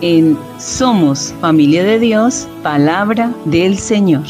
en Somos Familia de Dios, Palabra del Señor.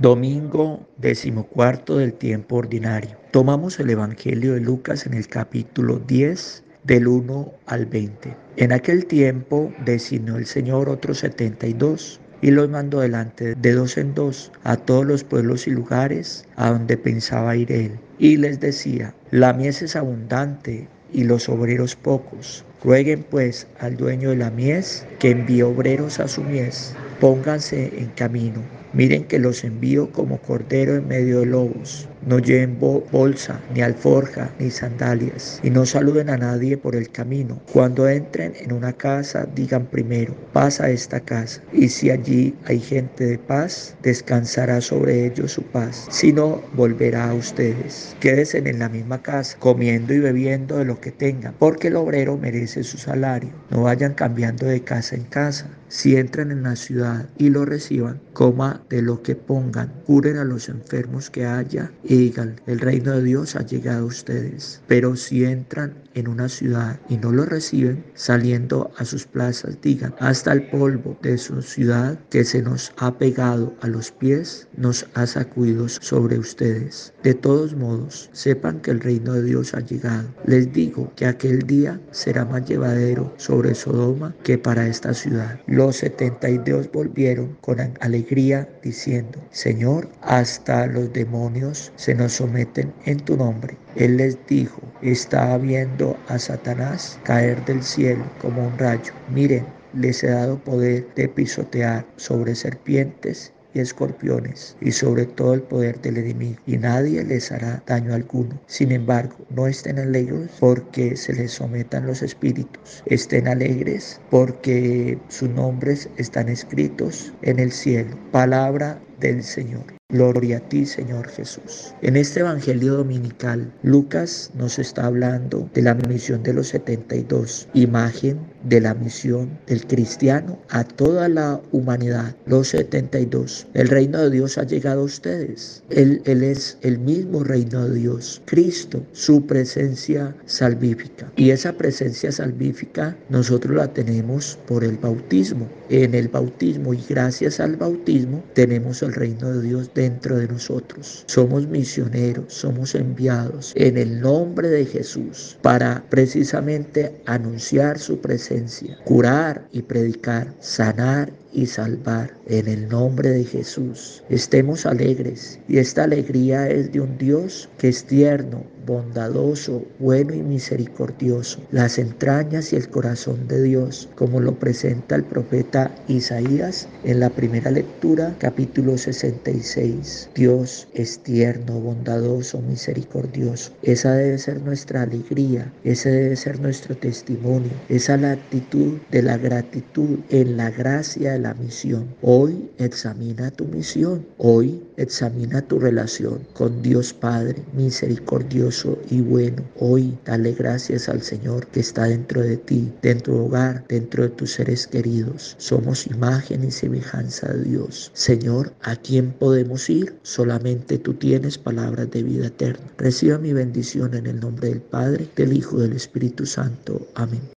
Domingo decimocuarto del tiempo ordinario. Tomamos el Evangelio de Lucas en el capítulo 10 del 1 al 20. En aquel tiempo designó el Señor otros 72 y los mandó delante de dos en dos a todos los pueblos y lugares a donde pensaba ir él. Y les decía, la mies es abundante y los obreros pocos. Rueguen pues al dueño de la mies que envíe obreros a su mies. Pónganse en camino. Miren que los envío como cordero en medio de lobos. No lleven bolsa, ni alforja, ni sandalias, y no saluden a nadie por el camino. Cuando entren en una casa, digan primero, paz a esta casa. Y si allí hay gente de paz, descansará sobre ellos su paz. Si no, volverá a ustedes. Quédense en la misma casa, comiendo y bebiendo de lo que tengan, porque el obrero merece su salario. No vayan cambiando de casa en casa. Si entran en la ciudad y lo reciban, coma de lo que pongan, curen a los enfermos que haya digan, el reino de Dios ha llegado a ustedes. Pero si entran en una ciudad y no lo reciben, saliendo a sus plazas, digan, hasta el polvo de su ciudad que se nos ha pegado a los pies, nos ha sacudido sobre ustedes. De todos modos, sepan que el reino de Dios ha llegado. Les digo que aquel día será más llevadero sobre Sodoma que para esta ciudad. Los setenta y dos volvieron con alegría diciendo, Señor, hasta los demonios se nos someten en tu nombre. Él les dijo, estaba viendo a Satanás caer del cielo como un rayo. Miren, les he dado poder de pisotear sobre serpientes y escorpiones y sobre todo el poder del enemigo y nadie les hará daño alguno. Sin embargo, no estén alegres porque se les sometan los espíritus. Estén alegres porque sus nombres están escritos en el cielo. Palabra del Señor. Gloria a ti, Señor Jesús. En este Evangelio Dominical, Lucas nos está hablando de la misión de los 72, imagen de la misión del cristiano a toda la humanidad. Los 72. El reino de Dios ha llegado a ustedes. Él, él es el mismo reino de Dios. Cristo, su presencia salvífica. Y esa presencia salvífica nosotros la tenemos por el bautismo. En el bautismo y gracias al bautismo tenemos el reino de Dios dentro de nosotros. Somos misioneros, somos enviados en el nombre de Jesús para precisamente anunciar su presencia, curar y predicar, sanar y salvar en el nombre de Jesús. Estemos alegres y esta alegría es de un Dios que es tierno, bondadoso, bueno y misericordioso. Las entrañas y el corazón de Dios, como lo presenta el profeta Isaías en la primera lectura, capítulo 66. Dios es tierno, bondadoso, misericordioso. Esa debe ser nuestra alegría, ese debe ser nuestro testimonio, esa la actitud de la gratitud en la gracia de la misión. Hoy examina tu misión. Hoy examina tu relación con Dios Padre misericordioso y bueno. Hoy dale gracias al Señor que está dentro de ti, dentro de tu hogar, dentro de tus seres queridos. Somos imagen y semejanza de Dios. Señor, ¿a quién podemos ir? Solamente tú tienes palabras de vida eterna. Reciba mi bendición en el nombre del Padre, del Hijo, y del Espíritu Santo. Amén.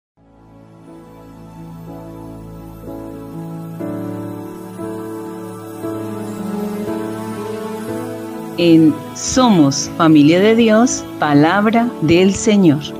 En Somos Familia de Dios, Palabra del Señor.